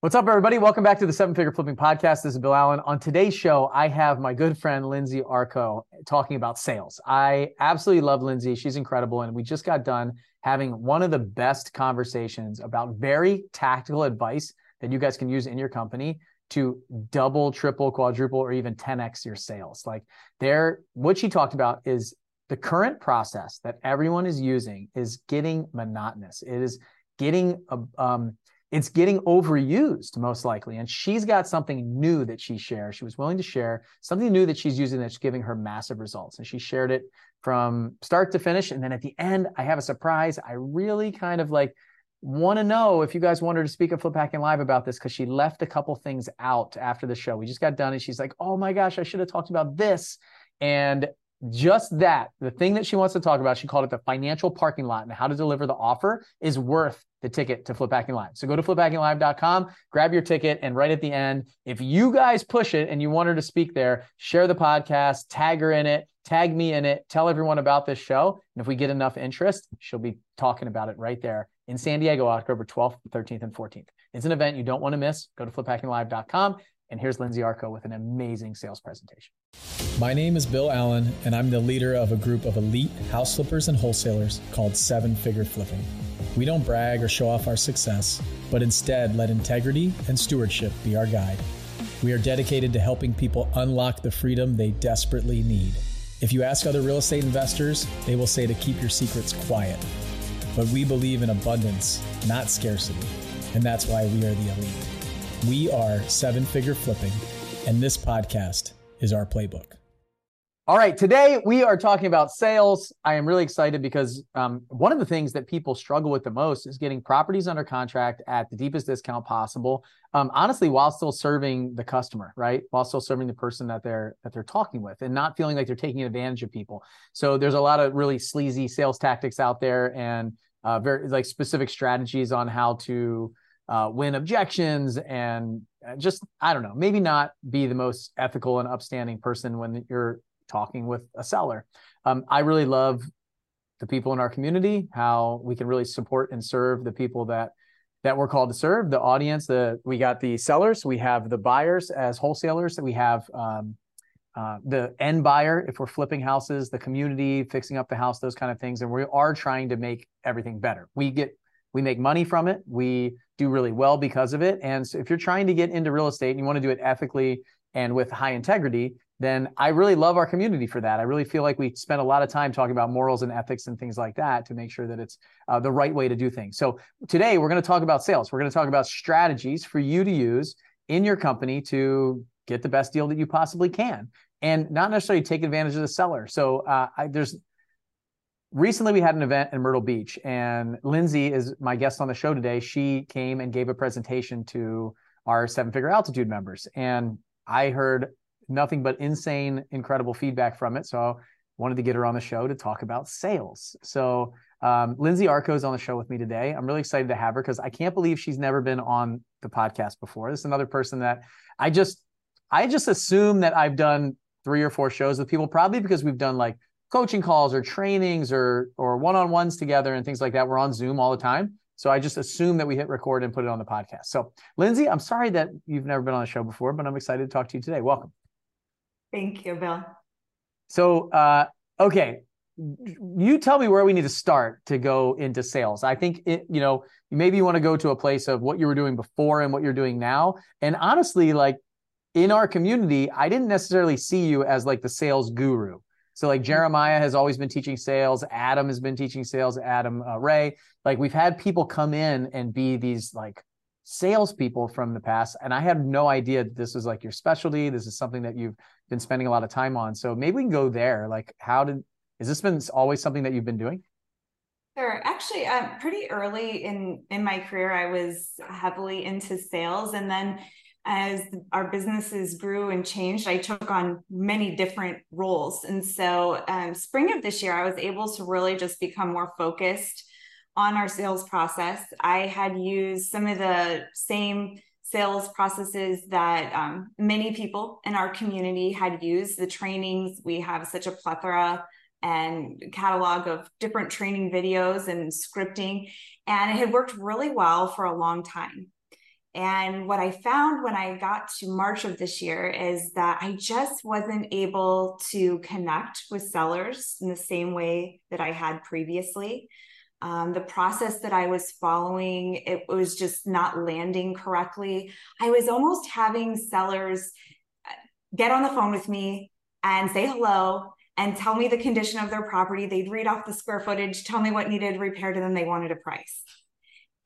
What's up, everybody? Welcome back to the Seven Figure Flipping Podcast. This is Bill Allen. On today's show, I have my good friend Lindsay Arko talking about sales. I absolutely love Lindsay. She's incredible. And we just got done having one of the best conversations about very tactical advice that you guys can use in your company to double, triple, quadruple, or even 10x your sales. Like there, what she talked about is the current process that everyone is using is getting monotonous. It is getting um, it's getting overused most likely. And she's got something new that she shares. She was willing to share something new that she's using that's giving her massive results. And she shared it from start to finish. And then at the end, I have a surprise. I really kind of like want to know if you guys want her to speak at Flip Hacking Live about this because she left a couple things out after the show. We just got done and she's like, oh my gosh, I should have talked about this. And just that, the thing that she wants to talk about, she called it the financial parking lot and how to deliver the offer is worth the ticket to Flip Hacking Live. So go to fliphackinglive.com, grab your ticket, and right at the end, if you guys push it and you want her to speak there, share the podcast, tag her in it, tag me in it, tell everyone about this show. And if we get enough interest, she'll be talking about it right there in San Diego, October 12th, 13th, and 14th. It's an event you don't want to miss. Go to fliphackinglive.com. And here's Lindsay Arko with an amazing sales presentation. My name is Bill Allen, and I'm the leader of a group of elite house flippers and wholesalers called Seven Figure Flipping. We don't brag or show off our success, but instead let integrity and stewardship be our guide. We are dedicated to helping people unlock the freedom they desperately need. If you ask other real estate investors, they will say to keep your secrets quiet. But we believe in abundance, not scarcity, and that's why we are the elite. We are seven figure flipping, and this podcast is our playbook. All right, today we are talking about sales. I am really excited because um, one of the things that people struggle with the most is getting properties under contract at the deepest discount possible. Um, honestly, while still serving the customer, right? While still serving the person that they're that they're talking with, and not feeling like they're taking advantage of people. So there's a lot of really sleazy sales tactics out there, and uh, very like specific strategies on how to uh, win objections and uh, just I don't know, maybe not be the most ethical and upstanding person when you're talking with a seller. Um, I really love the people in our community, how we can really support and serve the people that that we're called to serve, the audience. The we got the sellers, we have the buyers as wholesalers, that we have um, uh, the end buyer if we're flipping houses, the community fixing up the house, those kind of things, and we are trying to make everything better. We get we make money from it. We do really well because of it. And so if you're trying to get into real estate and you want to do it ethically and with high integrity, then I really love our community for that. I really feel like we spend a lot of time talking about morals and ethics and things like that to make sure that it's uh, the right way to do things. So today we're going to talk about sales. We're going to talk about strategies for you to use in your company to get the best deal that you possibly can and not necessarily take advantage of the seller. So uh, I, there's recently we had an event in Myrtle Beach, and Lindsay is my guest on the show today. She came and gave a presentation to our seven figure altitude members, and I heard nothing but insane, incredible feedback from it. So I wanted to get her on the show to talk about sales. So um, Lindsay Arko is on the show with me today. I'm really excited to have her because I can't believe she's never been on the podcast before. This is another person that I just I just assume that I've done three or four shows with people, probably because we've done like coaching calls or trainings or or one-on-ones together and things like that. We're on Zoom all the time. So I just assume that we hit record and put it on the podcast. So Lindsay, I'm sorry that you've never been on the show before, but I'm excited to talk to you today. Welcome. Thank you, Bill. So uh, okay, you tell me where we need to start to go into sales. I think it, you know, maybe you want to go to a place of what you were doing before and what you're doing now. And honestly, like in our community, I didn't necessarily see you as like the sales guru. So like Jeremiah has always been teaching sales. Adam has been teaching sales. Adam uh, Ray, like we've had people come in and be these like salespeople from the past, and I had no idea this was like your specialty. This is something that you've been spending a lot of time on. So maybe we can go there. Like, how did has this been always something that you've been doing? Sure. Actually, uh, pretty early in in my career, I was heavily into sales, and then as our businesses grew and changed, I took on many different roles. And so, um, spring of this year, I was able to really just become more focused on our sales process. I had used some of the same sales processes that um, many people in our community had used. The trainings, we have such a plethora and catalog of different training videos and scripting, and it had worked really well for a long time. And what I found when I got to March of this year is that I just wasn't able to connect with sellers in the same way that I had previously. Um, the process that I was following, it was just not landing correctly. I was almost having sellers uh, get on the phone with me and say hello and tell me the condition of their property. They'd read off the square footage, tell me what needed repaired, and then they wanted a price.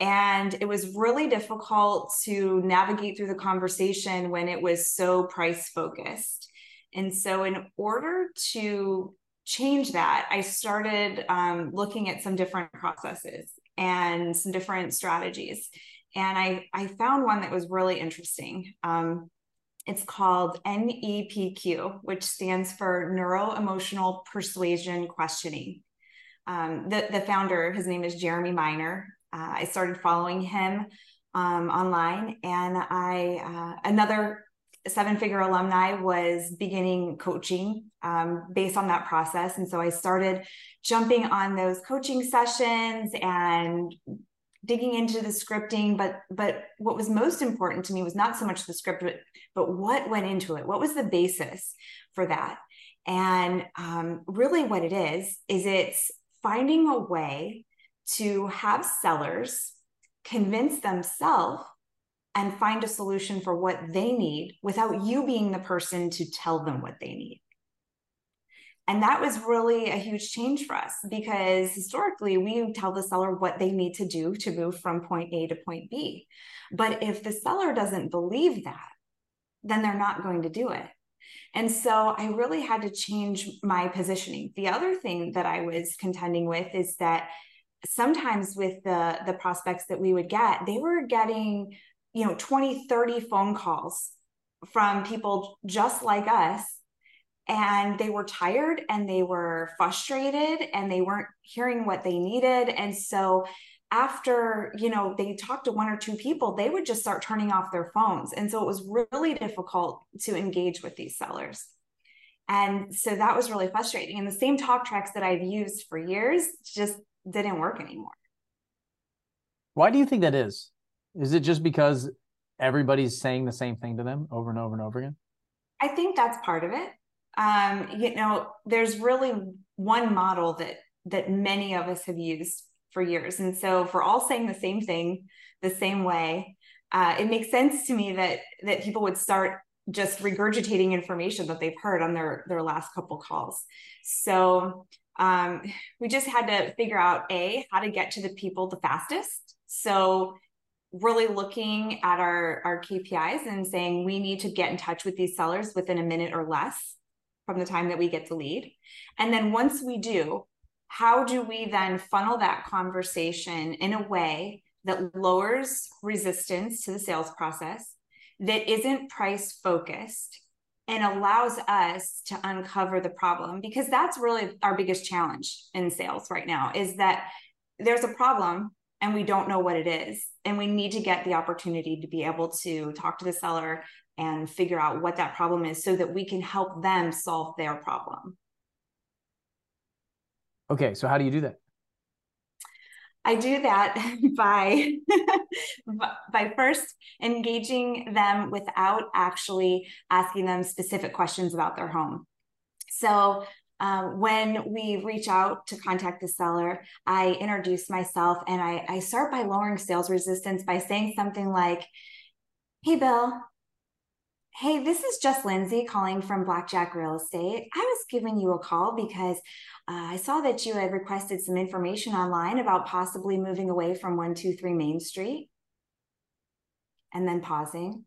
And it was really difficult to navigate through the conversation when it was so price focused. And so, in order to change that, I started um, looking at some different processes and some different strategies. And I, I found one that was really interesting. Um, it's called NEPQ, which stands for Neuro Emotional Persuasion Questioning. Um, the, the founder, his name is Jeremy Miner. Uh, I started following him um, online, and I uh, another seven figure alumni was beginning coaching um, based on that process. And so I started jumping on those coaching sessions and digging into the scripting. But but what was most important to me was not so much the script but, but what went into it. What was the basis for that? And um, really what it is is it's finding a way to have sellers convince themselves and find a solution for what they need without you being the person to tell them what they need. And that was really a huge change for us because historically we tell the seller what they need to do to move from point A to point B. But if the seller doesn't believe that, then they're not going to do it. And so I really had to change my positioning. The other thing that I was contending with is that sometimes with the the prospects that we would get, they were getting you know 20 30 phone calls from people just like us. And they were tired and they were frustrated and they weren't hearing what they needed. And so after you know they talked to one or two people they would just start turning off their phones. And so it was really difficult to engage with these sellers. And so that was really frustrating. And the same talk tracks that i've used for years just didn't work anymore. Why do you think that is is it just because everybody's saying the same thing to them over and over and over again? I think that's part of it. Um, you know, there's really one model that that many of us have used for years, and so if we're all saying the same thing the same way, uh, it makes sense to me that that people would start just regurgitating information that they've heard on their their last couple calls. So um, we just had to figure out a how to get to the people the fastest. So really looking at our, our KPIs and saying we need to get in touch with these sellers within a minute or less from the time that we get the lead. And then once we do, how do we then funnel that conversation in a way that lowers resistance to the sales process, that isn't price focused, and allows us to uncover the problem? Because that's really our biggest challenge in sales right now is that there's a problem and we don't know what it is. And we need to get the opportunity to be able to talk to the seller and figure out what that problem is so that we can help them solve their problem. Okay, so how do you do that? I do that by by first engaging them without actually asking them specific questions about their home. So um, when we reach out to contact the seller, I introduce myself and I, I start by lowering sales resistance by saying something like, Hey, Bill. Hey, this is just Lindsay calling from Blackjack Real Estate. I was giving you a call because uh, I saw that you had requested some information online about possibly moving away from 123 Main Street. And then pausing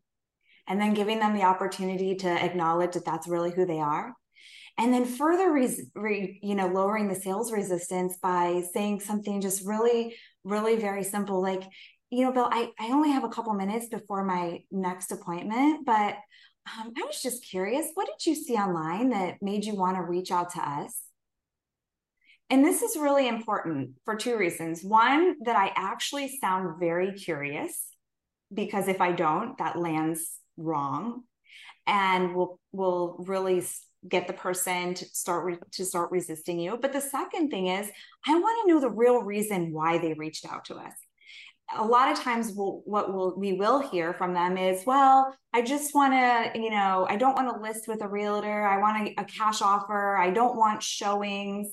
and then giving them the opportunity to acknowledge that that's really who they are and then further re, re, you know lowering the sales resistance by saying something just really really very simple like you know bill i, I only have a couple minutes before my next appointment but um, i was just curious what did you see online that made you want to reach out to us? And this is really important for two reasons. One that i actually sound very curious because if i don't that lands wrong and will will really get the person to start re- to start resisting you but the second thing is i want to know the real reason why they reached out to us a lot of times we'll, what we'll, we will hear from them is, well, I just want to, you know, I don't want to list with a realtor. I want a, a cash offer. I don't want showings.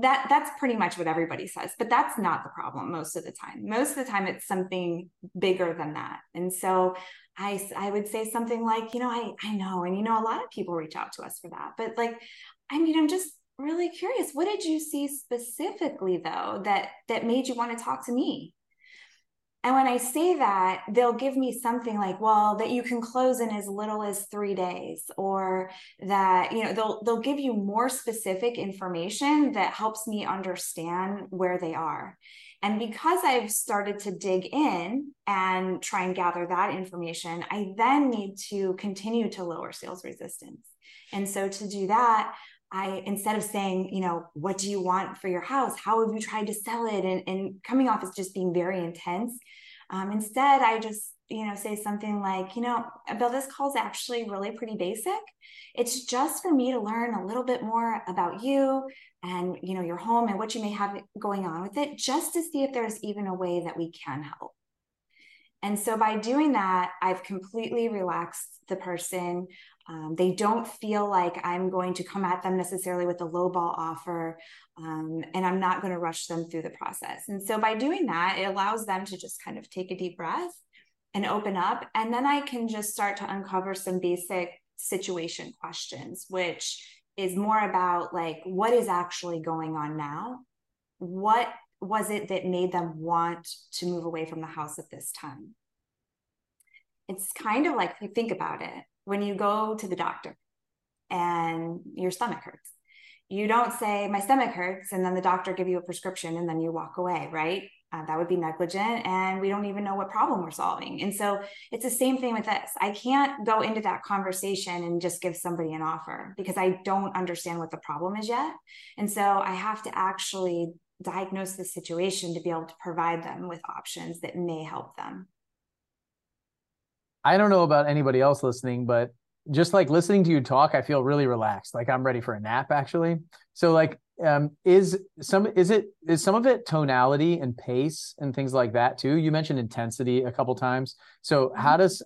That that's pretty much what everybody says, but that's not the problem most of the time. Most of the time, it's something bigger than that. And so I I would say something like, you know, I I know, and you know, a lot of people reach out to us for that, but like, I mean, I'm just really curious. What did you see specifically though that that made you want to talk to me? And when I say that, they'll give me something like, well, that you can close in as little as three days, or that, you know, they'll they'll give you more specific information that helps me understand where they are. And because I've started to dig in and try and gather that information, I then need to continue to lower sales resistance. And so to do that, I instead of saying, you know, what do you want for your house? How have you tried to sell it? And, and coming off as just being very intense. Um, instead, I just, you know, say something like, you know, Bill, this call is actually really pretty basic. It's just for me to learn a little bit more about you and, you know, your home and what you may have going on with it, just to see if there's even a way that we can help. And so by doing that, I've completely relaxed the person. Um, they don't feel like I'm going to come at them necessarily with a low ball offer, um, and I'm not going to rush them through the process. And so by doing that, it allows them to just kind of take a deep breath and open up. And then I can just start to uncover some basic situation questions, which is more about like what is actually going on now? What was it that made them want to move away from the house at this time? It's kind of like if you think about it when you go to the doctor and your stomach hurts. You don't say, My stomach hurts, and then the doctor give you a prescription and then you walk away, right? Uh, that would be negligent and we don't even know what problem we're solving and so it's the same thing with this i can't go into that conversation and just give somebody an offer because i don't understand what the problem is yet and so i have to actually diagnose the situation to be able to provide them with options that may help them I don't know about anybody else listening, but just like listening to you talk, I feel really relaxed. Like I'm ready for a nap actually. So like um is some is it is some of it tonality and pace and things like that too? You mentioned intensity a couple times. So mm-hmm. how does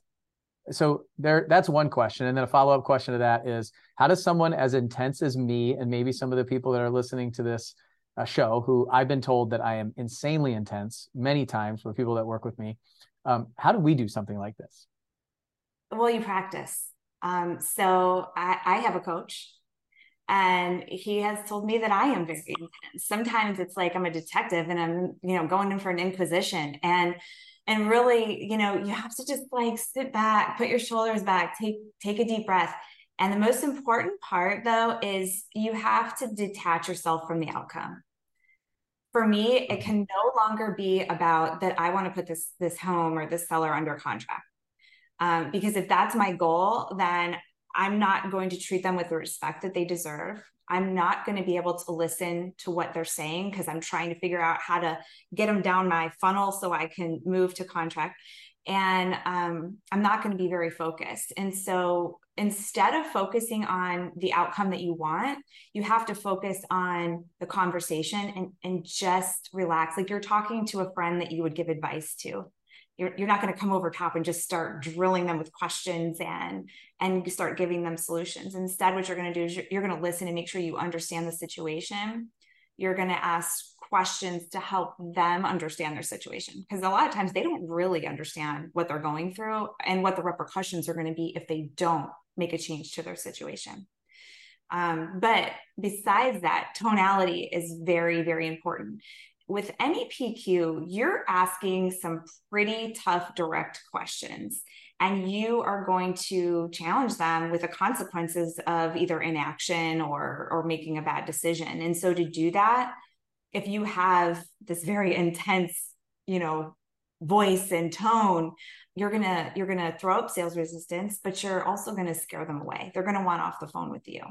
so there that's one question and then a follow-up question to that is how does someone as intense as me and maybe some of the people that are listening to this uh, show who I've been told that I am insanely intense many times for people that work with me um, how do we do something like this well, you practice. Um, so I, I have a coach and he has told me that I am very intense. Sometimes it's like I'm a detective and I'm, you know, going in for an inquisition and and really, you know, you have to just like sit back, put your shoulders back, take take a deep breath. And the most important part though is you have to detach yourself from the outcome. For me, it can no longer be about that I want to put this this home or this seller under contract um, because if that's my goal, then I'm not going to treat them with the respect that they deserve. I'm not going to be able to listen to what they're saying because I'm trying to figure out how to get them down my funnel so I can move to contract. And um, I'm not going to be very focused. And so instead of focusing on the outcome that you want, you have to focus on the conversation and, and just relax. Like you're talking to a friend that you would give advice to you're, you're not going to come over top and just start drilling them with questions and and start giving them solutions instead what you're going to do is you're, you're going to listen and make sure you understand the situation you're going to ask questions to help them understand their situation. Because a lot of times they don't really understand what they're going through and what the repercussions are going to be if they don't make a change to their situation. Um, but besides that tonality is very very important. With NEPQ, you're asking some pretty tough, direct questions, and you are going to challenge them with the consequences of either inaction or or making a bad decision. And so, to do that, if you have this very intense, you know, voice and tone, you're gonna you're gonna throw up sales resistance, but you're also gonna scare them away. They're gonna want off the phone with you.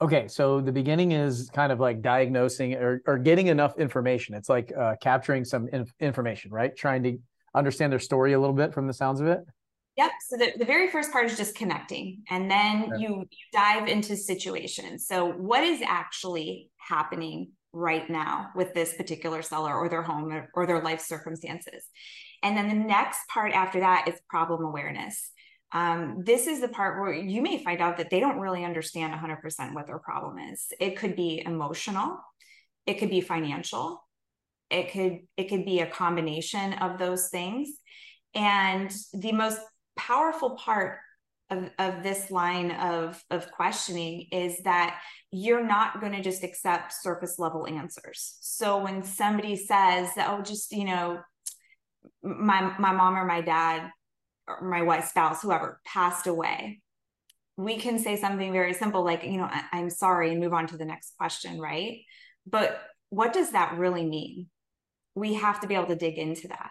Okay, so the beginning is kind of like diagnosing or, or getting enough information. It's like uh, capturing some inf- information, right? Trying to understand their story a little bit from the sounds of it. Yep. So the, the very first part is just connecting, and then okay. you, you dive into situations. So, what is actually happening right now with this particular seller or their home or, or their life circumstances. And then the next part after that is problem awareness. Um, this is the part where you may find out that they don't really understand 100% what their problem is. It could be emotional, it could be financial, it could it could be a combination of those things. And the most powerful part of, of this line of, of questioning is that you're not going to just accept surface level answers. So when somebody says that, oh, just, you know, my my mom or my dad or my wife, spouse, whoever passed away, we can say something very simple like, you know, I, I'm sorry and move on to the next question, right? But what does that really mean? We have to be able to dig into that.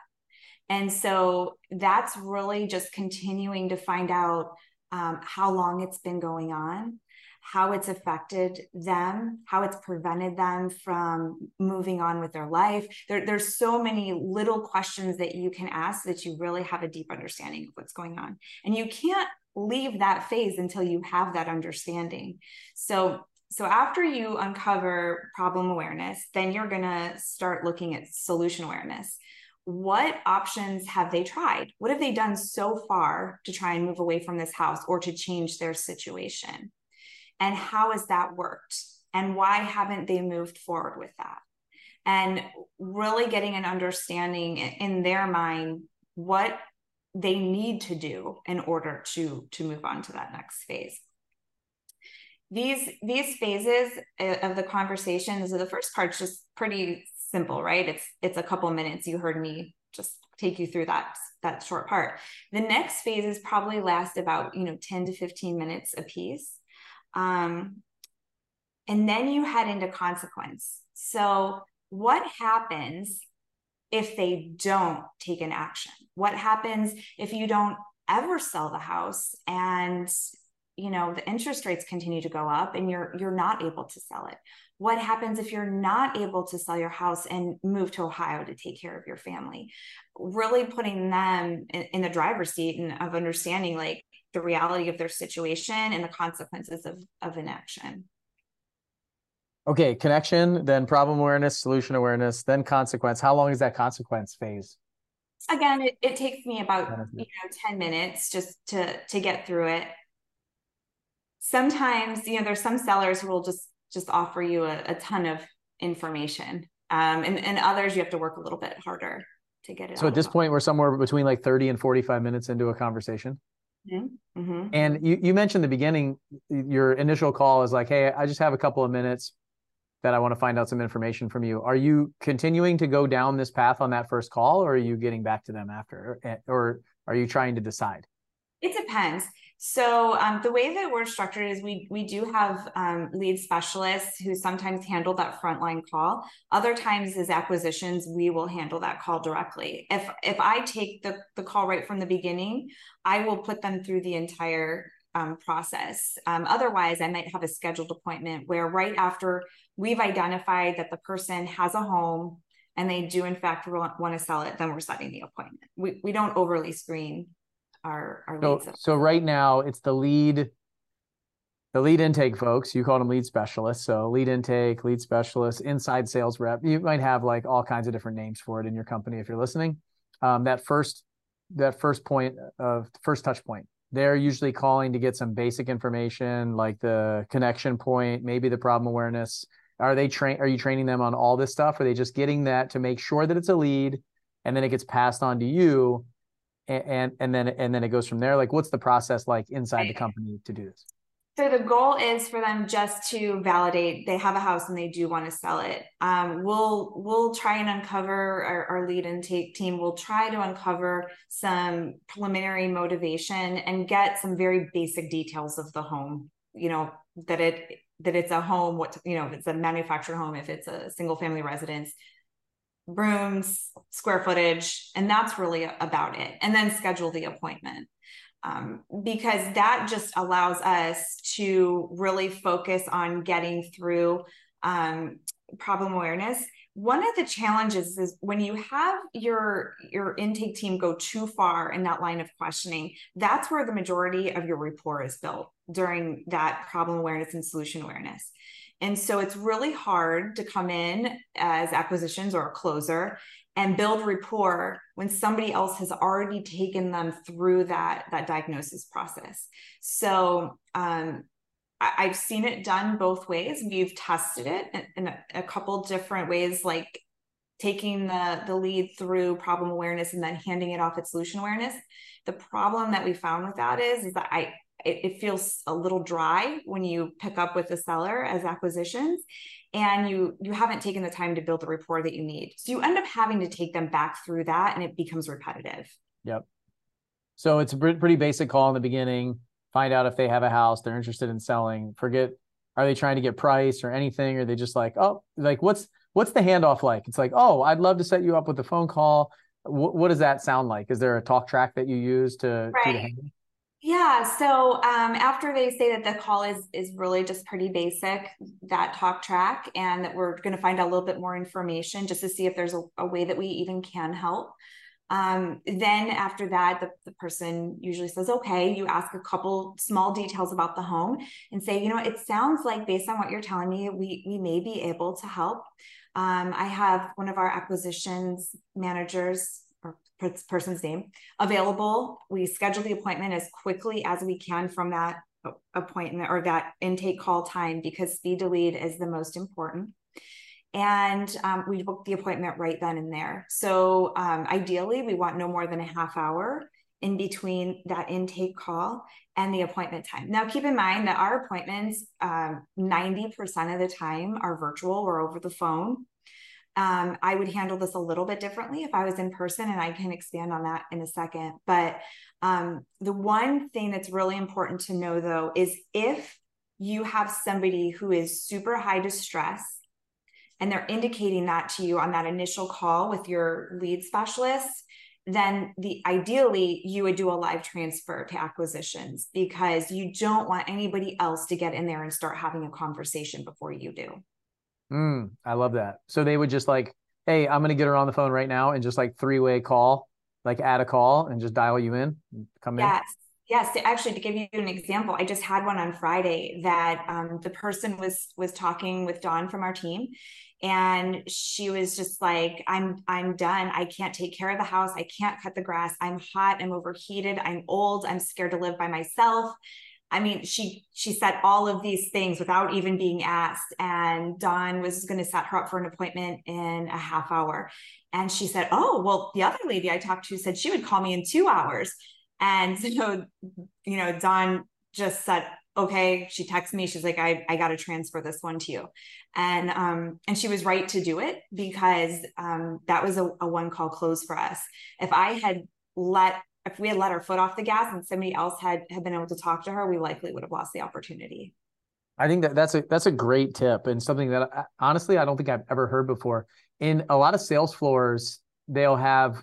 And so that's really just continuing to find out um, how long it's been going on, how it's affected them, how it's prevented them from moving on with their life. There, there's so many little questions that you can ask that you really have a deep understanding of what's going on. And you can't leave that phase until you have that understanding. So so after you uncover problem awareness, then you're going to start looking at solution awareness what options have they tried? What have they done so far to try and move away from this house or to change their situation? And how has that worked? And why haven't they moved forward with that? And really getting an understanding in their mind what they need to do in order to to move on to that next phase these these phases uh, of the conversation so the first part's just pretty simple, right? It's it's a couple minutes. You heard me just take you through that that short part. The next phases probably last about you know 10 to 15 minutes a piece. Um, and then you head into consequence. So what happens if they don't take an action? What happens if you don't ever sell the house and you know the interest rates continue to go up and you're you're not able to sell it. What happens if you're not able to sell your house and move to ohio to take care of your family? Really putting them in, in the driver's seat and of understanding like the reality of their situation and the consequences of of inaction. Okay connection then problem awareness solution awareness then consequence. How long is that consequence phase? Again it, it takes me about you know 10 minutes just to to get through it sometimes you know there's some sellers who will just just offer you a, a ton of information um, and, and others you have to work a little bit harder to get it so at this point we're somewhere between like 30 and 45 minutes into a conversation mm-hmm. Mm-hmm. and you, you mentioned the beginning your initial call is like hey i just have a couple of minutes that i want to find out some information from you are you continuing to go down this path on that first call or are you getting back to them after or, or are you trying to decide it depends so um, the way that we're structured is we we do have um, lead specialists who sometimes handle that frontline call. Other times as acquisitions, we will handle that call directly. If if I take the the call right from the beginning, I will put them through the entire um, process. Um, otherwise, I might have a scheduled appointment where right after we've identified that the person has a home and they do in fact want, want to sell it, then we're setting the appointment. We we don't overly screen our our so, leads. So right now it's the lead the lead intake folks, you call them lead specialists. So lead intake, lead specialist, inside sales rep. You might have like all kinds of different names for it in your company if you're listening. Um, that first that first point of first touch point. They're usually calling to get some basic information like the connection point, maybe the problem awareness. Are they train are you training them on all this stuff? Are they just getting that to make sure that it's a lead and then it gets passed on to you and and then and then it goes from there. Like what's the process like inside the company to do this? So the goal is for them just to validate they have a house and they do want to sell it. Um, we'll we'll try and uncover our, our lead intake team will try to uncover some preliminary motivation and get some very basic details of the home. You know that it that it's a home what you know if it's a manufactured home if it's a single family residence rooms, square footage, and that's really about it. And then schedule the appointment. Um, because that just allows us to really focus on getting through um, problem awareness. One of the challenges is when you have your your intake team go too far in that line of questioning, that's where the majority of your rapport is built during that problem awareness and solution awareness And so it's really hard to come in as acquisitions or a closer and build rapport when somebody else has already taken them through that that diagnosis process. So um, I, have seen it done both ways. We've tested it in, in a, a couple different ways, like taking the the lead through problem awareness and then handing it off at solution awareness. The problem that we found with that is, is that I it, it feels a little dry when you pick up with the seller as acquisitions and you you haven't taken the time to build the rapport that you need. So you end up having to take them back through that and it becomes repetitive. Yep. So it's a pretty basic call in the beginning find out if they have a house they're interested in selling forget are they trying to get price or anything or they just like oh like what's what's the handoff like? It's like oh i'd love to set you up with a phone call. What, what does that sound like? Is there a talk track that you use to, right. to yeah. So um, after they say that the call is is really just pretty basic, that talk track, and that we're going to find out a little bit more information just to see if there's a, a way that we even can help. Um, then after that, the, the person usually says, okay, you ask a couple small details about the home and say, you know, it sounds like based on what you're telling me, we we may be able to help. Um, I have one of our acquisitions managers person's name available. We schedule the appointment as quickly as we can from that appointment or that intake call time because speed to lead is the most important. And um, we book the appointment right then and there. So um, ideally, we want no more than a half hour in between that intake call and the appointment time. Now, keep in mind that our appointments, um, 90% of the time, are virtual or over the phone. Um, I would handle this a little bit differently if I was in person, and I can expand on that in a second. But um, the one thing that's really important to know, though, is if you have somebody who is super high distress and they're indicating that to you on that initial call with your lead specialist, then the ideally you would do a live transfer to acquisitions because you don't want anybody else to get in there and start having a conversation before you do. Mm, I love that. So they would just like, hey, I'm gonna get her on the phone right now and just like three way call, like add a call and just dial you in, come yes. in. Yes. Yes, to actually to give you an example, I just had one on Friday that um, the person was was talking with Dawn from our team, and she was just like, "I'm I'm done. I can't take care of the house. I can't cut the grass. I'm hot. I'm overheated. I'm old. I'm scared to live by myself." I mean, she she said all of these things without even being asked. And Dawn was going to set her up for an appointment in a half hour. And she said, Oh, well, the other lady I talked to said she would call me in two hours. And so, you know, Dawn just said, okay. She texted me. She's like, I, I got to transfer this one to you. And um, and she was right to do it because um, that was a, a one call close for us. If I had let if we had let our foot off the gas and somebody else had had been able to talk to her, we likely would have lost the opportunity. I think that that's a that's a great tip and something that I, honestly I don't think I've ever heard before. In a lot of sales floors, they'll have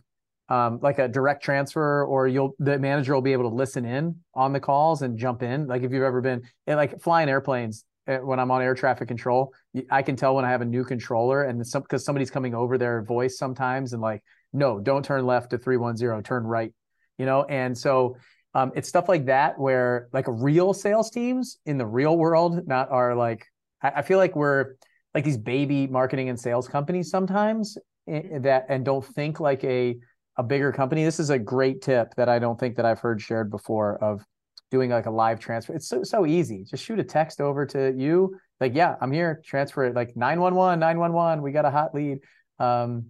um, like a direct transfer, or you'll the manager will be able to listen in on the calls and jump in. Like if you've ever been like flying airplanes, eh, when I'm on air traffic control, I can tell when I have a new controller and some because somebody's coming over their voice sometimes and like, no, don't turn left to 310, turn right you know? And so um, it's stuff like that where like real sales teams in the real world not are like I, I feel like we're like these baby marketing and sales companies sometimes eh, eh, that and don't think like a a bigger company. This is a great tip that i don't think that i've heard shared before of doing like a live transfer. It's so so easy. Just shoot a text over to you. Like yeah i'm here. Transfer it. Like 911 911 we got a hot lead. Um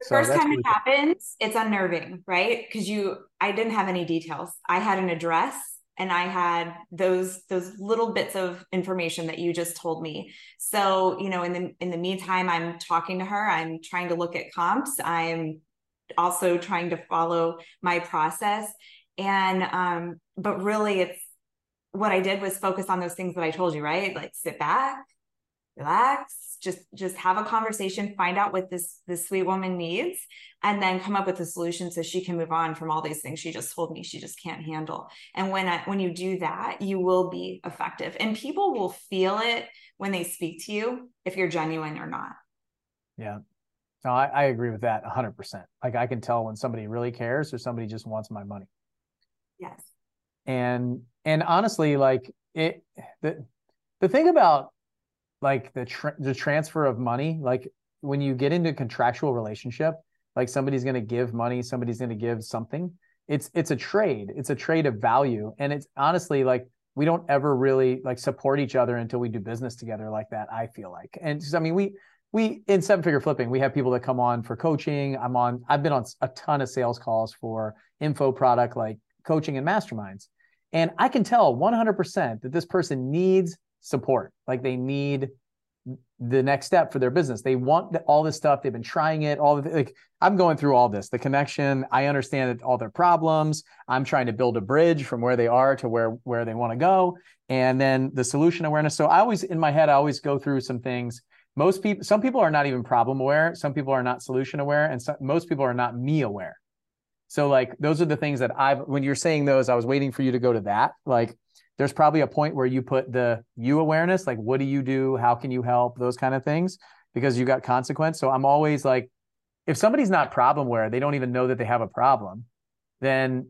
the so first time really it happens, it's unnerving, right? Because you, I didn't have any details. I had an address and I had those those little bits of information that you just told me. So you know, in the in the meantime, I'm talking to her. I'm trying to look at comps. I'm also trying to follow my process, and um, but really, it's what I did was focus on those things that I told you, right? Like sit back, relax, just just have a conversation find out what this this sweet woman needs and then come up with a solution so she can move on from all these things she just told me she just can't handle. And when I, when you do that you will be effective. And people will feel it when they speak to you if you're genuine or not. Yeah. No i, I agree with that 100% like i can tell when somebody really cares or somebody just wants my money. Yes. And and honestly like it the the thing about like the tra- the transfer of money, like when you get into a contractual relationship, like somebody's going to give money, somebody's going to give something. It's it's a trade. It's a trade of value, and it's honestly like we don't ever really like support each other until we do business together like that. I feel like, and so I mean we we in seven figure flipping we have people that come on for coaching. I'm on. I've been on a ton of sales calls for info product like coaching and masterminds, and I can tell 100% that this person needs support. Like they need the next step for their business. They want the, all this stuff. They've been trying it. All the, like I'm going through all this. The connection. I understand all their problems. I'm trying to build a bridge from where they are to where where they want to go, and then the solution awareness. So I always in my head I always go through some things. Most people, some people are not even problem aware. Some people are not solution aware, and so, most people are not me aware. So like those are the things that I've. When you're saying those, I was waiting for you to go to that. Like there's probably a point where you put the you awareness, like what do you do? How can you help? Those kind of things, because you got consequence. So I'm always like, if somebody's not problem aware, they don't even know that they have a problem, then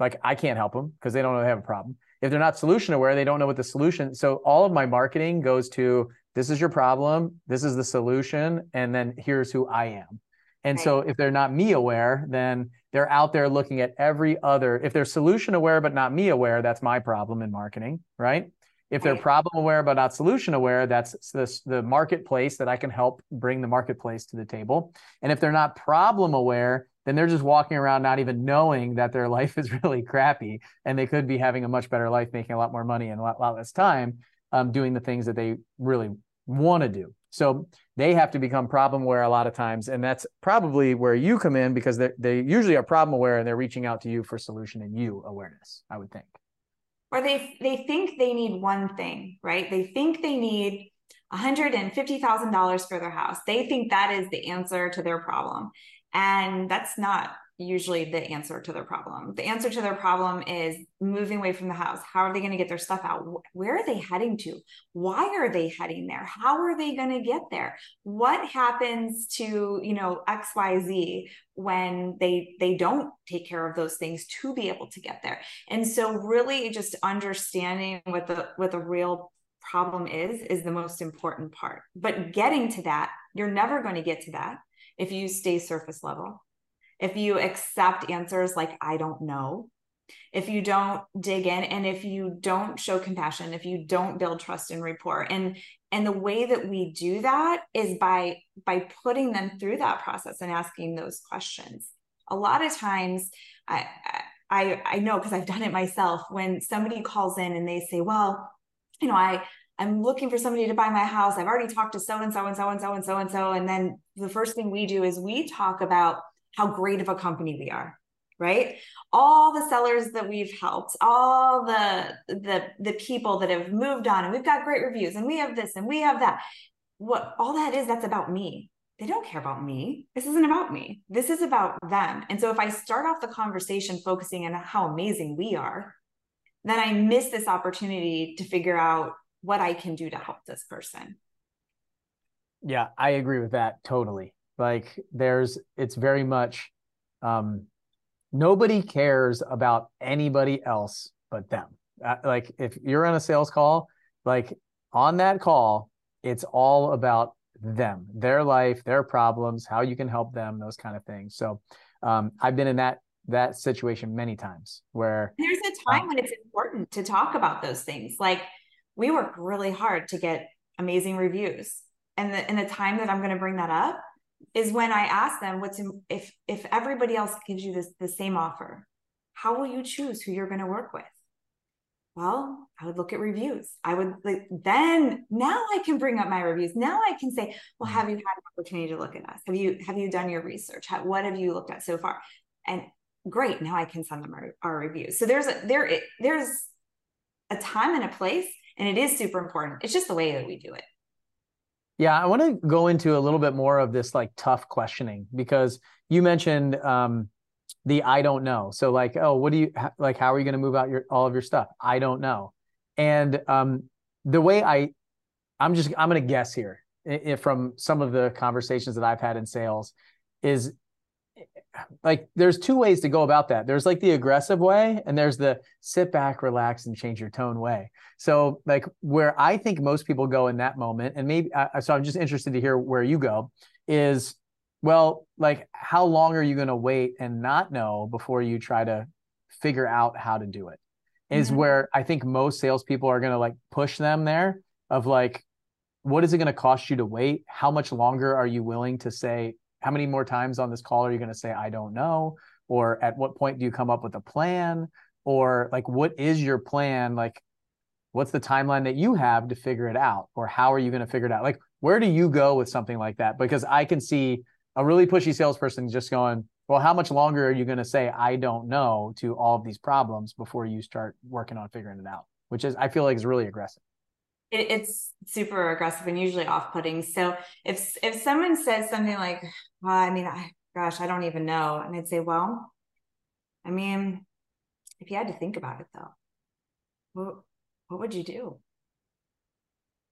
like I can't help them because they don't know they have a problem. If they're not solution aware, they don't know what the solution. So all of my marketing goes to this is your problem, this is the solution, and then here's who I am. And right. so if they're not me aware, then they're out there looking at every other. If they're solution aware but not me aware, that's my problem in marketing, right? If they're problem aware but not solution aware, that's the, the marketplace that I can help bring the marketplace to the table. And if they're not problem aware, then they're just walking around not even knowing that their life is really crappy and they could be having a much better life, making a lot more money in a lot, lot less time, um, doing the things that they really want to do. So they have to become problem aware a lot of times. And that's probably where you come in because they they usually are problem aware and they're reaching out to you for solution and you awareness, I would think. Or they they think they need one thing, right? They think they need $150,000 for their house. They think that is the answer to their problem. And that's not usually the answer to their problem. The answer to their problem is moving away from the house. How are they going to get their stuff out? Where are they heading to? Why are they heading there? How are they going to get there? What happens to, you know, XYZ when they they don't take care of those things to be able to get there? And so really just understanding what the what the real problem is is the most important part. But getting to that, you're never going to get to that if you stay surface level if you accept answers like, I don't know, if you don't dig in and if you don't show compassion if you don't build trust and rapport and and the way that we do that is by by putting them through that process and asking those questions. A lot of times i i i know because i've done it myself when somebody calls in and they say well you know i i'm looking for somebody to buy my house. I've already talked to so and so and so and so and so and so and then the first thing we do is we talk about how great of a company we are right? All the sellers that we've helped all the the the people that have moved on and we've got great reviews and we have this and we have that. What all that is that's about me. They don't care about me. This isn't about me. This is about them. And so if i start off the conversation focusing on how amazing we are then i miss this opportunity to figure out what i can do to help this person. Yeah i agree with that totally like there's it's very much um nobody cares about anybody else but them. Uh, like if you're on a sales call, like on that call, it's all about them, their life, their problems, how you can help them, those kind of things. So um, I've been in that that situation many times where there's a time um, when it's important to talk about those things. Like we work really hard to get amazing reviews, and the and the time that I'm going to bring that up is when I ask them what's in, if if everybody else gives you this the same offer, how will you choose who you're going to work with? Well, I would look at reviews. I would like then now I can bring up my reviews. Now I can say, well, have mm-hmm. you had an opportunity to look at us? Have you have you done your research? How, what have you looked at so far? And great, now I can send them our, our reviews. So there's a there there's a time and a place, and it is super important. It's just the way that we do it. Yeah, I want to go into a little bit more of this like tough questioning because you mentioned um, the I don't know. So like, oh, what do you like? How are you going to move out your all of your stuff? I don't know. And um, the way I, I'm just I'm going to guess here from some of the conversations that I've had in sales, is like there's two ways to go about that. There's like the aggressive way and there's the sit back, relax and change your tone way. So like where I think most people go in that moment and maybe uh, so I'm just interested to hear where you go is well, like how long are you going to wait and not know before you try to figure out how to do it? Is mm-hmm. where I think most salespeople are going to like push them there of like, what is it going to cost you to wait? How much longer are you willing to say how many more times on this call are you going to say i don't know or at what point do you come up with a plan? Or like what is your plan? Like what's the timeline that you have to figure it out? Or how are you going to figure it out? Like where do you go with something like that? Because i can see a really pushy salesperson just going well how much longer are you going to say i don't know to all of these problems before you start working on figuring it out? Which is i feel like is really aggressive. It's super aggressive and usually off-putting. So if if someone says something like, "Well, I mean, I gosh, I don't even know," and I'd say, "Well, I mean, if you had to think about it though, what what would you do?"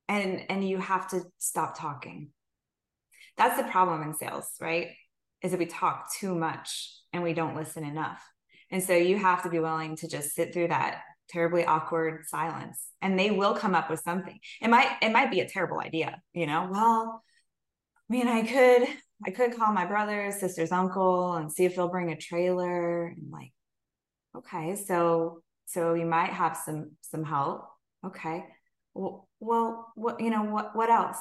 And and you have to stop talking. That's the problem in sales, right? Is that we talk too much and we don't listen enough. And so you have to be willing to just sit through that terribly awkward silence and they will come up with something it might it might be a terrible idea you know well i mean i could i could call my brother sister's uncle and see if they'll bring a trailer and like okay so so you might have some some help. Okay. Well, well what you know what what else?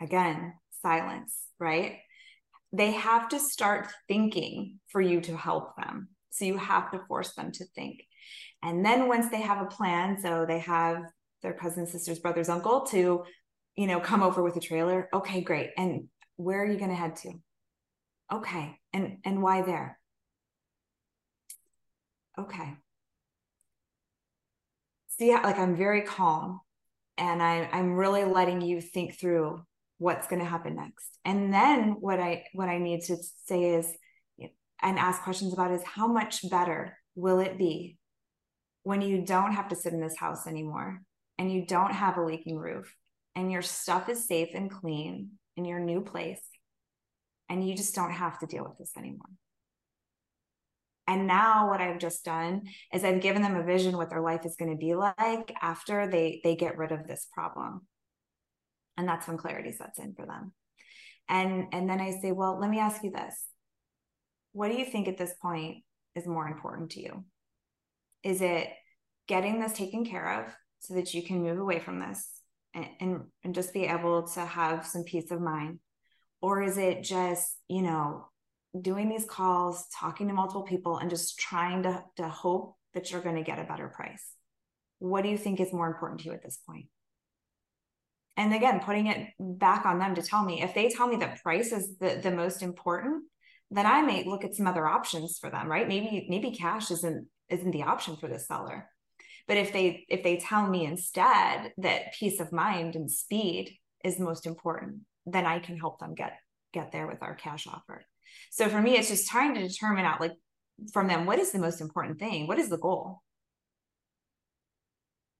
Again silence right? They have to start thinking for you to help them. So you have to force them to think. And then once they have a plan, so they have their cousin, sisters, brothers, uncle to, you know, come over with a trailer. Okay, great. And where are you going to head to? Okay. And and why there? Okay. See, like I'm very calm and I, I'm really letting you think through what's going to happen next. And then what I what I need to say is and ask questions about is how much better will it be when you don't have to sit in this house anymore and you don't have a leaking roof and your stuff is safe and clean in your new place and you just don't have to deal with this anymore. And now what I've just done is I've given them a vision what their life is going to be like after they they get rid of this problem. And that's when clarity sets in for them. And and then I say, well, let me ask you this what do you think at this point is more important to you? Is it getting this taken care of so that you can move away from this and, and, just be able to have some peace of mind? Or is it just, you know, doing these calls, talking to multiple people, and just trying to, to hope that you're going to get a better price? What do you think is more important to you at this point? And again, putting it back on them to tell me if they tell me that price is the, the most important, then I may look at some other options for them, right? Maybe maybe cash isn't isn't the option for the seller. But if they if they tell me instead that peace of mind and speed is most important, then I can help them get get there with our cash offer. So for me, it's just trying to determine out like from them what is the most important thing? What is the goal?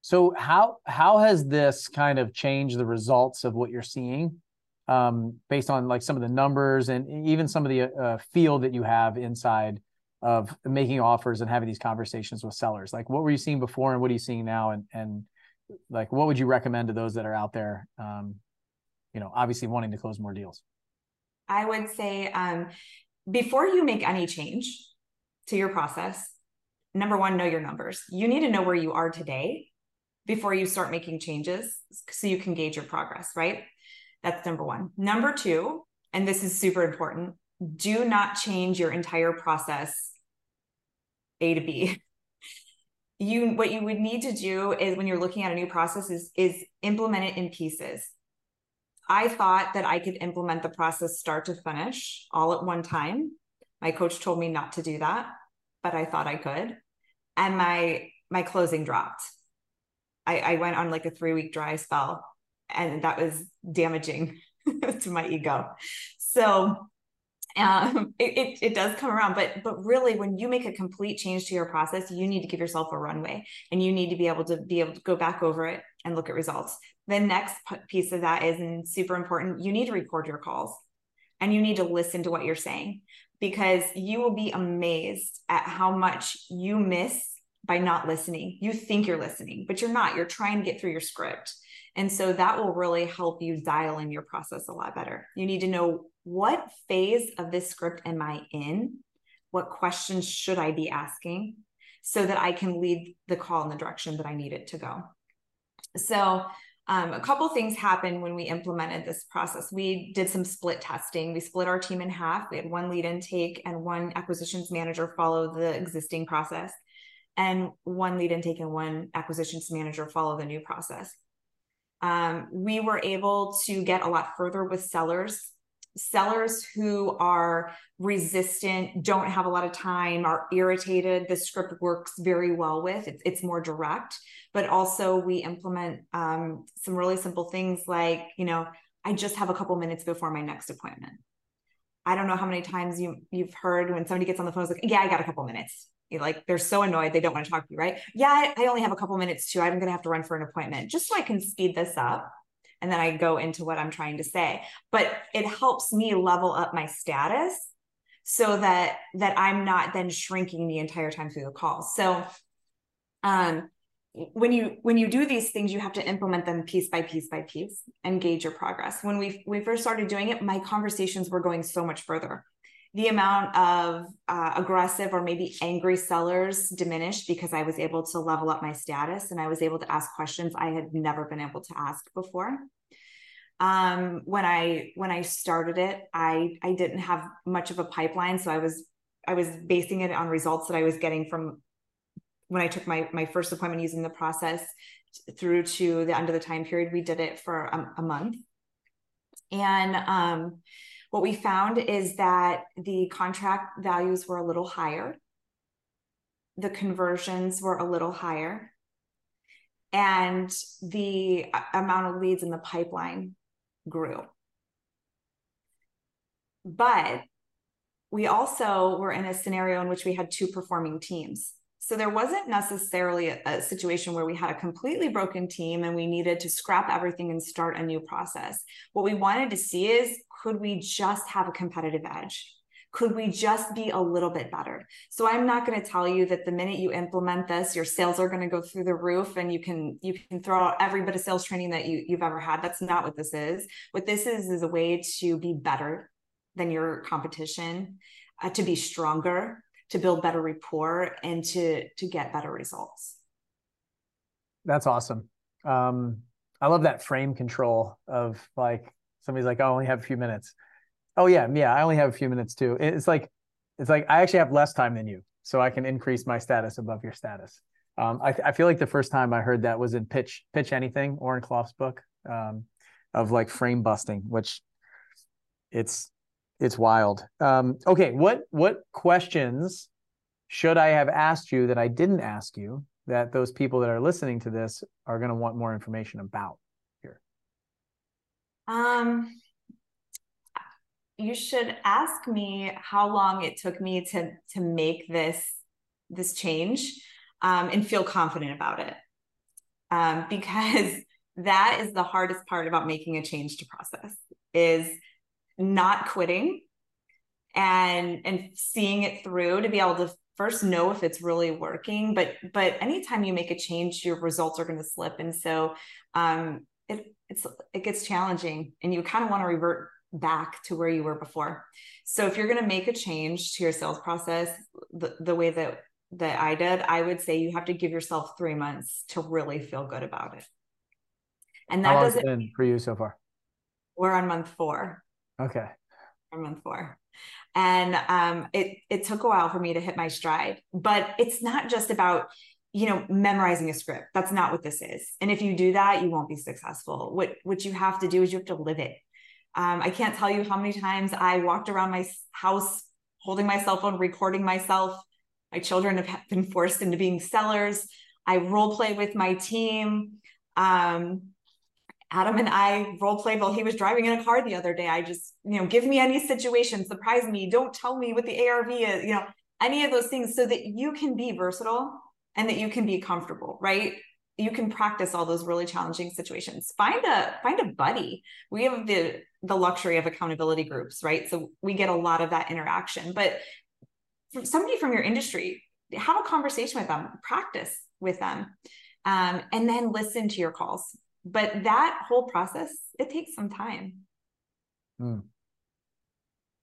So how how has this kind of changed the results of what you're seeing? um, based on like some of the numbers and even some of the uh, field that you have inside of making offers and having these conversations with sellers? Like what were you seeing before and what are you seeing now? And and like what would you recommend to those that are out there um, you know obviously wanting to close more deals? I would say um, before you make any change to your process number one know your numbers. You need to know where you are today before you start making changes so you can gauge your progress right? That's number one. Number two, and this is super important, do not change your entire process A to B. You what you would need to do is when you're looking at a new process is is implement it in pieces. I thought that I could implement the process start to finish all at one time. My coach told me not to do that, but I thought I could. And my my closing dropped. I, I went on like a three week dry spell and that was damaging to my ego. So um, it, it, it does come around, but but really, when you make a complete change to your process, you need to give yourself a runway, and you need to be able to be able to go back over it and look at results. The next piece of that is and super important. You need to record your calls, and you need to listen to what you're saying because you will be amazed at how much you miss by not listening. You think you're listening, but you're not. You're trying to get through your script. And so that will really help you dial in your process a lot better. You need to know what phase of this script am I in? What questions should I be asking so that I can lead the call in the direction that I need it to go? So, um, a couple things happened when we implemented this process. We did some split testing. We split our team in half. We had one lead intake and one acquisitions manager follow the existing process, and one lead intake and one acquisitions manager follow the new process. Um, we were able to get a lot further with sellers sellers who are resistant don't have a lot of time are irritated the script works very well with it's, it's more direct. But also we implement um, some really simple things like you know i just have a couple minutes before my next appointment. I don't know how many times you you've heard when somebody gets on the phone it's like yeah i got a couple minutes. You're like they're so annoyed they don't want to talk to you right? Yeah I, I only have a couple minutes too i'm to have to run for an appointment just so i can speed this up and then I go into what I'm trying to say. But it helps me level up my status so that that I'm not then shrinking the entire time through the call. So um when you when you do these things you have to implement them piece by piece by piece and gauge your progress when we we first started doing it my conversations were going so much further the amount of uh, aggressive or maybe angry sellers diminished because I was able to level up my status and I was able to ask questions I had never been able to ask before. Um, when I when I started it, I I didn't have much of a pipeline, so I was I was basing it on results that I was getting from when I took my my first appointment using the process through to the end of the time period. We did it for a, a month, and um, what we found is that the contract values were a little higher, the conversions were a little higher, and the uh, amount of leads in the pipeline grew. But we also were in a scenario in which we had two performing teams. So there wasn't necessarily a, a, situation where we had a completely broken team and we needed to scrap everything and start a new process. What we wanted to see is could we just have a competitive edge? Could we just be a little bit better? So I'm not going to tell you that the minute you implement this, your sales are going to go through the roof and you can you can throw out every bit of sales training that you, you've ever had. That's not what this is. What this is is a way to be better than your competition, uh, to be stronger, to build better rapport and to to get better results that's awesome um i love that frame control of like somebody's like oh, i only have a few minutes oh yeah yeah i only have a few minutes too it's like it's like i actually have less time than you so i can increase my status above your status um, I, I feel like the first time i heard that was in pitch pitch anything Oren Klaff's book um, of like frame busting which it's it's wild. Um, okay, what what questions should I have asked you that I didn't ask you that those people that are listening to this are going to want more information about? Um, you should ask me how long it took me to to make this this change um, and feel confident about it, um, because that is the hardest part about making a change to process is not quitting and and seeing it through to be able to first know if it's really working. But but anytime you make a change your results are going to slip. And so um it it's it gets challenging and you kind of want to revert back to where you were before so if you're going to make a change to your sales process the, the way that that i did i would say you have to give yourself three months to really feel good about it and that doesn't been for you so far we're on month four Okay. month four. And um, it it took a while for me to hit my stride. But it's not just about you know memorizing a script. That's not what this is. And if you do that, you won't be successful. What what you have to do is you have to live it. Um, I can't tell you how many times I walked around my house holding my cell phone, recording myself. My children have been forced into being sellers. I role play with my team. Um, Adam and I role played while he was driving in a car the other day. I just, you know, give me any situation, surprise me, don't tell me what the ARV is, you know, any of those things so that you can be versatile and that you can be comfortable, right? you can practice all those really challenging situations. Find a find a buddy. We have the the luxury of accountability groups right? So we get a lot of that interaction. But somebody from your industry have a conversation with them practice with them um, and then listen to your calls. But that whole process it takes some time. Mm.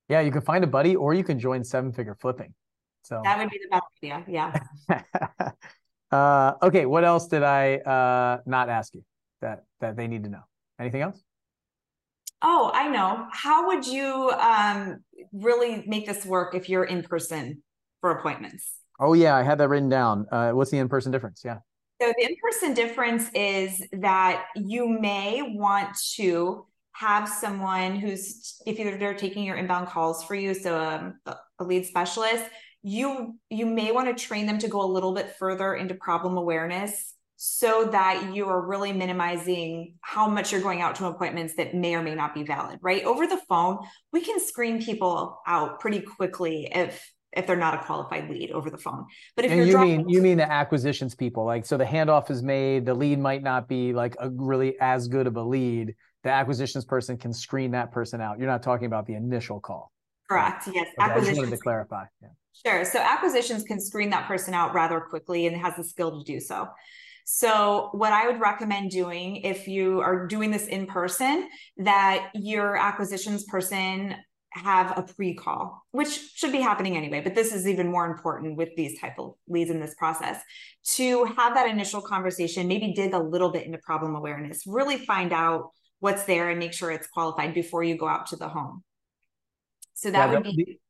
yeah you can find a buddy or you can join seven figure flipping so that would be the best idea yeah Uh, okay, what else did I uh, not ask you that that they need to know? Anything else? Oh, I know. How would you um, really make this work if you're in person for appointments? Oh yeah, I had that written down. Uh, what's the in-person difference? Yeah. So the in-person difference is that you may want to have someone who's if they're taking your inbound calls for you, so um, a lead specialist, you you may want to train them to go a little bit further into problem awareness so that you are really minimizing how much you're going out to appointments that may or may not be valid right? Over the phone we can screen people out pretty quickly if if they're not a qualified lead over the phone. But if and you mean you mean the acquisitions people like so the handoff is made the lead might not be like a really as good of a lead. The acquisitions person can screen that person out. You're not talking about the initial call correct yes okay, acquisitions I just wanted to clarify yeah Sure. So acquisitions can screen that person out rather quickly and has the skill to do so. So, what I would recommend doing if you are doing this in person, that your acquisitions person have a pre-call, which should be happening anyway, but this is even more important with these type of leads in this process to have that initial conversation, maybe dig a little bit into problem awareness, really find out what's there and make sure it's qualified before you go out to the home. So that yeah, would be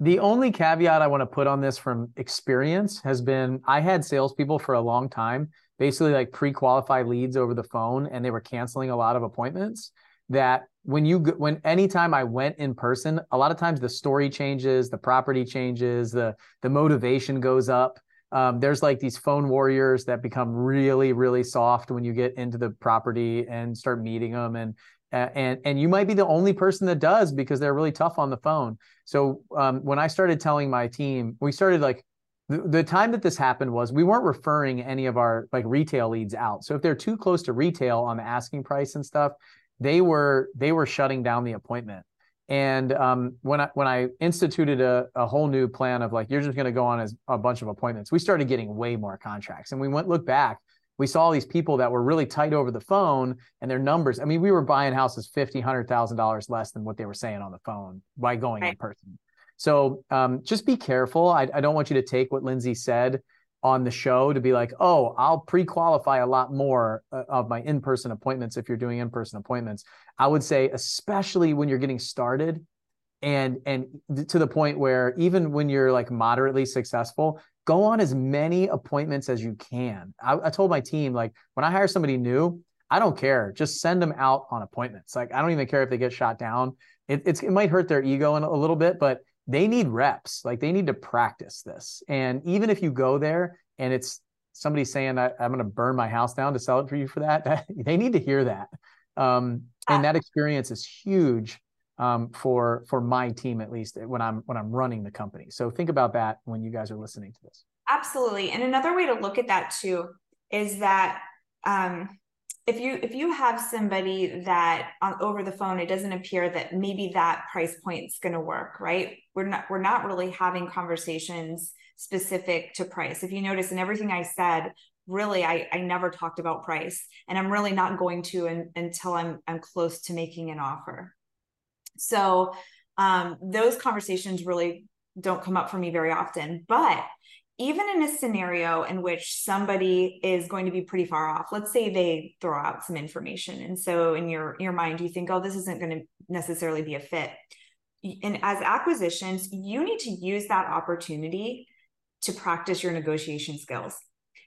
the only caveat I want to put on this from experience has been I had salespeople for a long time, basically like pre-qualified leads over the phone, and they were canceling a lot of appointments. That when you when anytime I went in person, a lot of times the story changes, the property changes, the the motivation goes up. Um, there's like these phone warriors that become really really soft when you get into the property and start meeting them and and and you might be the only person that does because they're really tough on the phone. So um, when I started telling my team, we started like the, the time that this happened was we weren't referring any of our like retail leads out. So if they're too close to retail on the asking price and stuff, they were they were shutting down the appointment. And um, when I when I instituted a, a whole new plan of like you're just going to go on as a bunch of appointments, we started getting way more contracts. And we went look back we saw all these people that were really tight over the phone and their numbers. I mean, we were buying houses fifty, hundred thousand dollars less than what they were saying on the phone by going right. in person. So um, just be careful. I, I, don't want you to take what Lindsay said on the show to be like, oh, I'll pre-qualify a lot more uh, of my in-person appointments if you're doing in-person appointments. I would say, especially when you're getting started, and and to the point where even when you're like moderately successful go on as many appointments as you can. I, I, told my team, like, when I hire somebody new, I don't care. Just send them out on appointments. Like, I don't even care if they get shot down. It, it's, it might hurt their ego in a little bit, but they need reps. Like, they need to practice this. And even if you go there and it's somebody saying that I'm going to burn my house down to sell it for you for that, that they need to hear that. Um, and that experience is huge um, for for my team at least when I'm when I'm running the company. So think about that when you guys are listening to this. Absolutely, and another way to look at that too is that um, if you if you have somebody that on over the phone, it doesn't appear that maybe that price point is going to work, right? We're not we're not really having conversations specific to price. If you notice in everything I said, really I, I never talked about price and i'm really not going to in, until i'm i'm close to making an offer so um, those conversations really don't come up for me very often. But even in a scenario in which somebody is going to be pretty far off, let's say they throw out some information, and so in your your mind you think, oh, this isn't going to necessarily be a fit. And as acquisitions, you need to use that opportunity to practice your negotiation skills.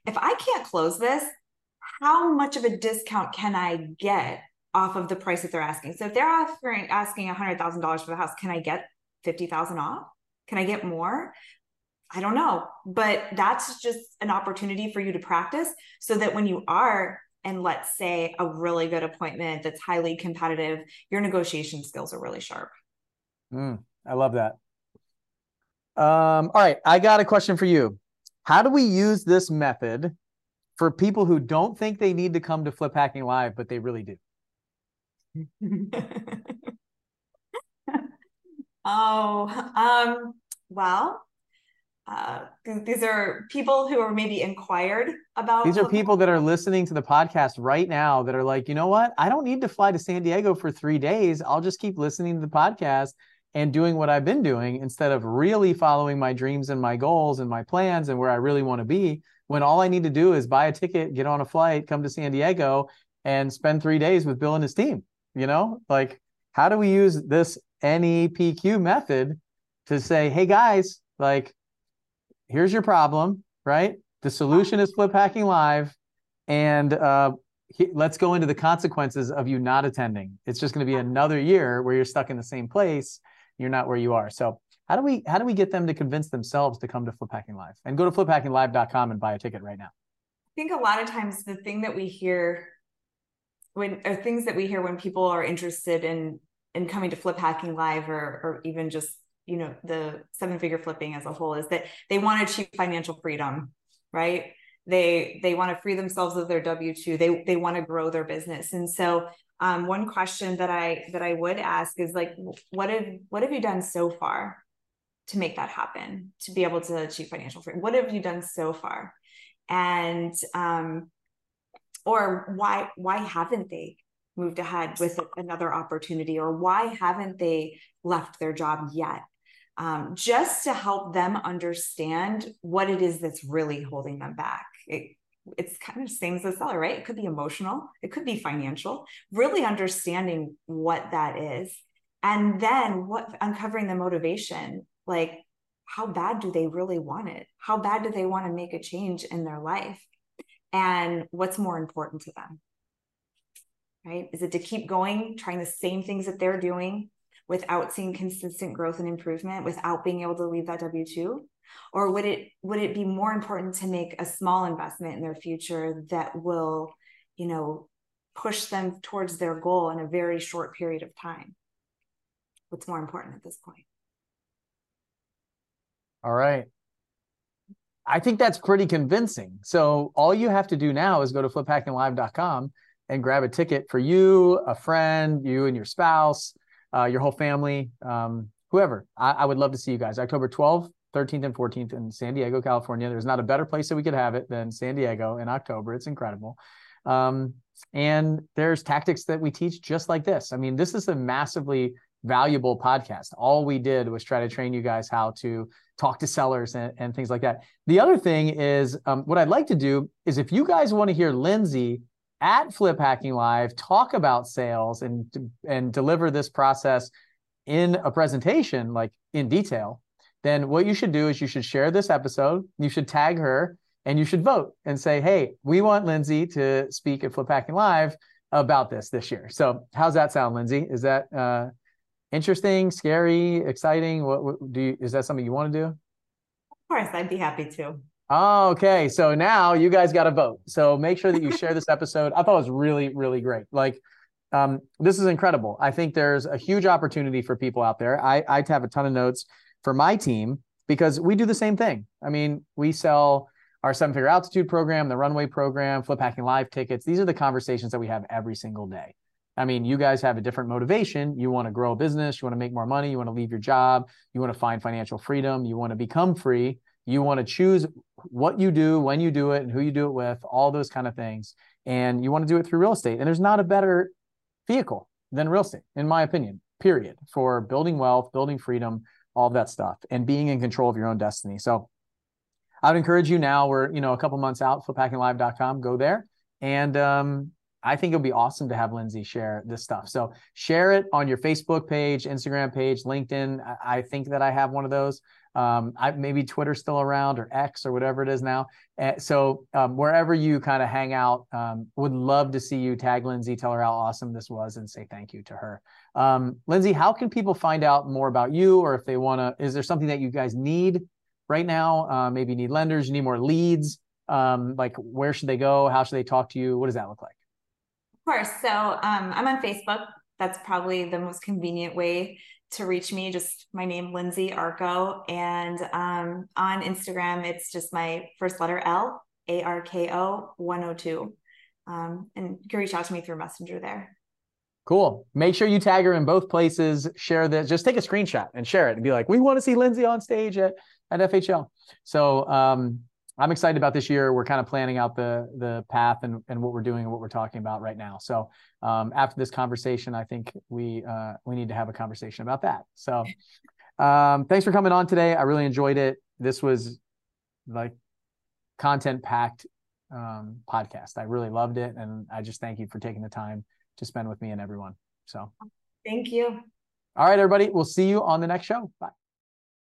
If I can't close this, how much of a discount can I get off of the price that they're asking. So if they're offering asking $100,000 for the house, can I get 50,000 off? Can I get more? I don't know, but that's just an opportunity for you to practice so that when you are and let's say a really good appointment that's highly competitive, your negotiation skills are really sharp. Mm, I love that. Um, all right, I got a question for you. How do we use this method for people who don't think they need to come to Flip Hacking Live, but they really do? oh, um, well, uh, these are people who are maybe inquired about. These are people that are listening to the podcast right now that are like, you know what? I don't need to fly to San Diego for three days. I'll just keep listening to the podcast and doing what I've been doing instead of really following my dreams and my goals and my plans and where I really want to be. When all I need to do is buy a ticket, get on a flight, come to San Diego, and spend three days with Bill and his team. You know, like how do we use this NEPQ method to say, hey guys, like here's your problem, right? The solution is Flip Hacking Live, and uh, he, let's go into the consequences of you not attending. It's just going to be another year where you're stuck in the same place. You're not where you are. So how do we how do we get them to convince themselves to come to Flip Hacking Live and go to fliphackinglive.com and buy a ticket right now? I think a lot of times the thing that we hear when or things that we hear when people are interested in in coming to Flip Hacking Live or or even just you know the seven figure flipping as a whole is that they want to achieve financial freedom right? They they want to free themselves of their w2 they they want to grow their business. And so um, one question that i that i would ask is like what have what have you done so far to make that happen to be able to achieve financial freedom what have you done so far? And um or why why haven't they moved ahead with another opportunity or why haven't they left their job yet um, just to help them understand what it is that's really holding them back. It, it's kind of same as the seller, right? It could be emotional, it could be financial, really understanding what that is. And then what uncovering the motivation, like how bad do they really want it? How bad do they want to make a change in their life? And what's more important to them? Right? Is it to keep going, trying the same things that they're doing, without seeing consistent growth and improvement without being able to leave that w2 or would it would it be more important to make a small investment in their future that will you know push them towards their goal in a very short period of time what's more important at this point all right i think that's pretty convincing so all you have to do now is go to fliphackinglive.com and grab a ticket for you a friend you and your spouse uh, your whole family, um, whoever. I, I, would love to see you guys. October 12th, 13th, and 14th in San Diego, California. There's not a better place that we could have it than San Diego in October. It's incredible. Um, and there's tactics that we teach just like this. I mean, this is a massively valuable podcast. All we did was try to train you guys how to talk to sellers and, and things like that. The other thing is, um, what I'd like to do is if you guys want to hear Lindsay at Flip Hacking Live talk about sales and and deliver this process in a presentation like in detail, then what you should do is you should share this episode, you should tag her, and you should vote and say, "Hey, we want Lindsay to speak at Flip Hacking Live about this this year." So, how's that sound, Lindsay? Is that uh, interesting, scary, exciting? What, what do you, is that something you want to do? Of course, I'd be happy to. Oh, okay. So now you guys got to vote. So make sure that you share this episode. I thought it was really, really great. Like, um, this is incredible. I think there's a huge opportunity for people out there. I, I have a ton of notes for my team because we do the same thing. I mean, we sell our seven figure altitude program, the runway program, flip hacking live tickets. These are the conversations that we have every single day. I mean, you guys have a different motivation. You want to grow a business, you want to make more money, you want to leave your job, you want to find financial freedom, you want to become free. You want to choose what you do, when you do it, and who you do it with, all those kind of things. And you want to do it through real estate. And there's not a better vehicle than real estate, in my opinion, period, for building wealth, building freedom, all that stuff, and being in control of your own destiny. So I would encourage you now, we're, you know, a couple months out, fliphackinglive.com, go there. And um, I think it'll be awesome to have Lindsay share this stuff. So share it on your Facebook page, Instagram page, LinkedIn. I think that I have one of those. Um, I, maybe Twitter's still around or X or whatever it is now. Uh, so um, wherever you kind of hang out, um, would love to see you tag Lindsay, tell her how awesome this was, and say thank you to her. Um, Lindsay, how can people find out more about you, or if they want to? Is there something that you guys need right now? Uh, maybe you need lenders, you need more leads. Um, like where should they go? How should they talk to you? What does that look like? Of course. So um, I'm on Facebook. That's probably the most convenient way to reach me, just my name, Lindsay Arko. And um, on Instagram, it's just my first letter L A R K O 102. Um, and you can reach out to me through Messenger there. Cool. Make sure you tag her in both places. Share this. Just take a screenshot and share it and be like, we want to see Lindsay on stage at, at FHL. So um, I'm excited about this year. We're kind of planning out the the path and, and what we're doing and what we're talking about right now. So um, after this conversation, I think we uh, we need to have a conversation about that. So um, thanks for coming on today. I really enjoyed it. This was like content packed um, podcast. I really loved it, and I just thank you for taking the time to spend with me and everyone. So thank you. All right, everybody. We'll see you on the next show. Bye.